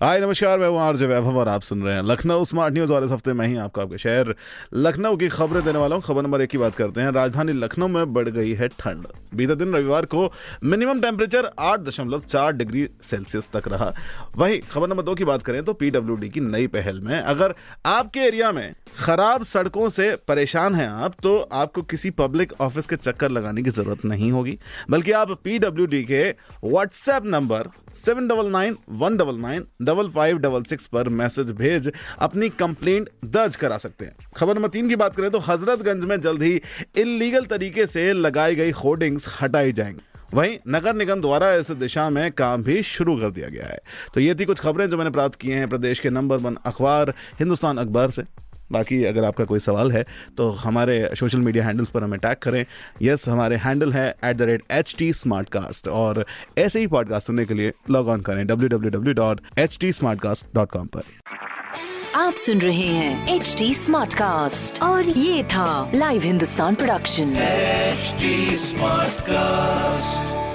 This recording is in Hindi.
हाय, नमस्कार, मैं हूँ आरजे वैभव और आप सुन रहे हैं लखनऊ स्मार्ट न्यूज़ और इस हफ़्ते मैं ही आपको आपके शहर लखनऊ की खबरें देने वाला हूँ। खबर नंबर एक की बात करते हैं, राजधानी लखनऊ में बढ़ गई है ठंड। बीते दिन रविवार को मिनिमम टेम्परेचर आठ दशमलव चार डिग्री सेल्सियस तक रहा। वहीं खबर नंबर दो की बात करें तो पीडब्ल्यूडी की नई पहल में, अगर आपके एरिया में खराब सड़कों से परेशान हैं आप तो आपको किसी पब्लिक ऑफ़िस के चक्कर लगाने की ज़रूरत नहीं होगी, बल्कि आप पीडब्ल्यूडी के WhatsApp number seven double nine one double nine double five double six पर मैसेज भेज अपनी कंप्लेंट दर्ज करा सकते हैं। खबर नंबर तीन की बात करें तो हजरतगंज में जल्द ही इलीगल तरीके से लगाई गई होर्डिंग्स हटाई जाएँगी। वहीं नगर निगम द्वारा इस दिशा में काम भी शुरू कर दिया गया है। तो ये थी कुछ खबरें जो मैंने प्राप्त किए हैं। प्रदेश के नंबर वन अखबार, हिंदुस्तान अखबार से। बाकी अगर आपका कोई सवाल है तो हमारे सोशल मीडिया हैंडल्स पर हमें टैग करें। यस हमारे हैंडल है at the rate H T Smartcast और ऐसे ही पॉडकास्ट सुनने के लिए लॉग ऑन करें W W W dot H T Smartcast dot com पर। आप सुन रहे हैं एच टी स्मार्ट कास्ट और ये था live Hindustan production HD Smartcast.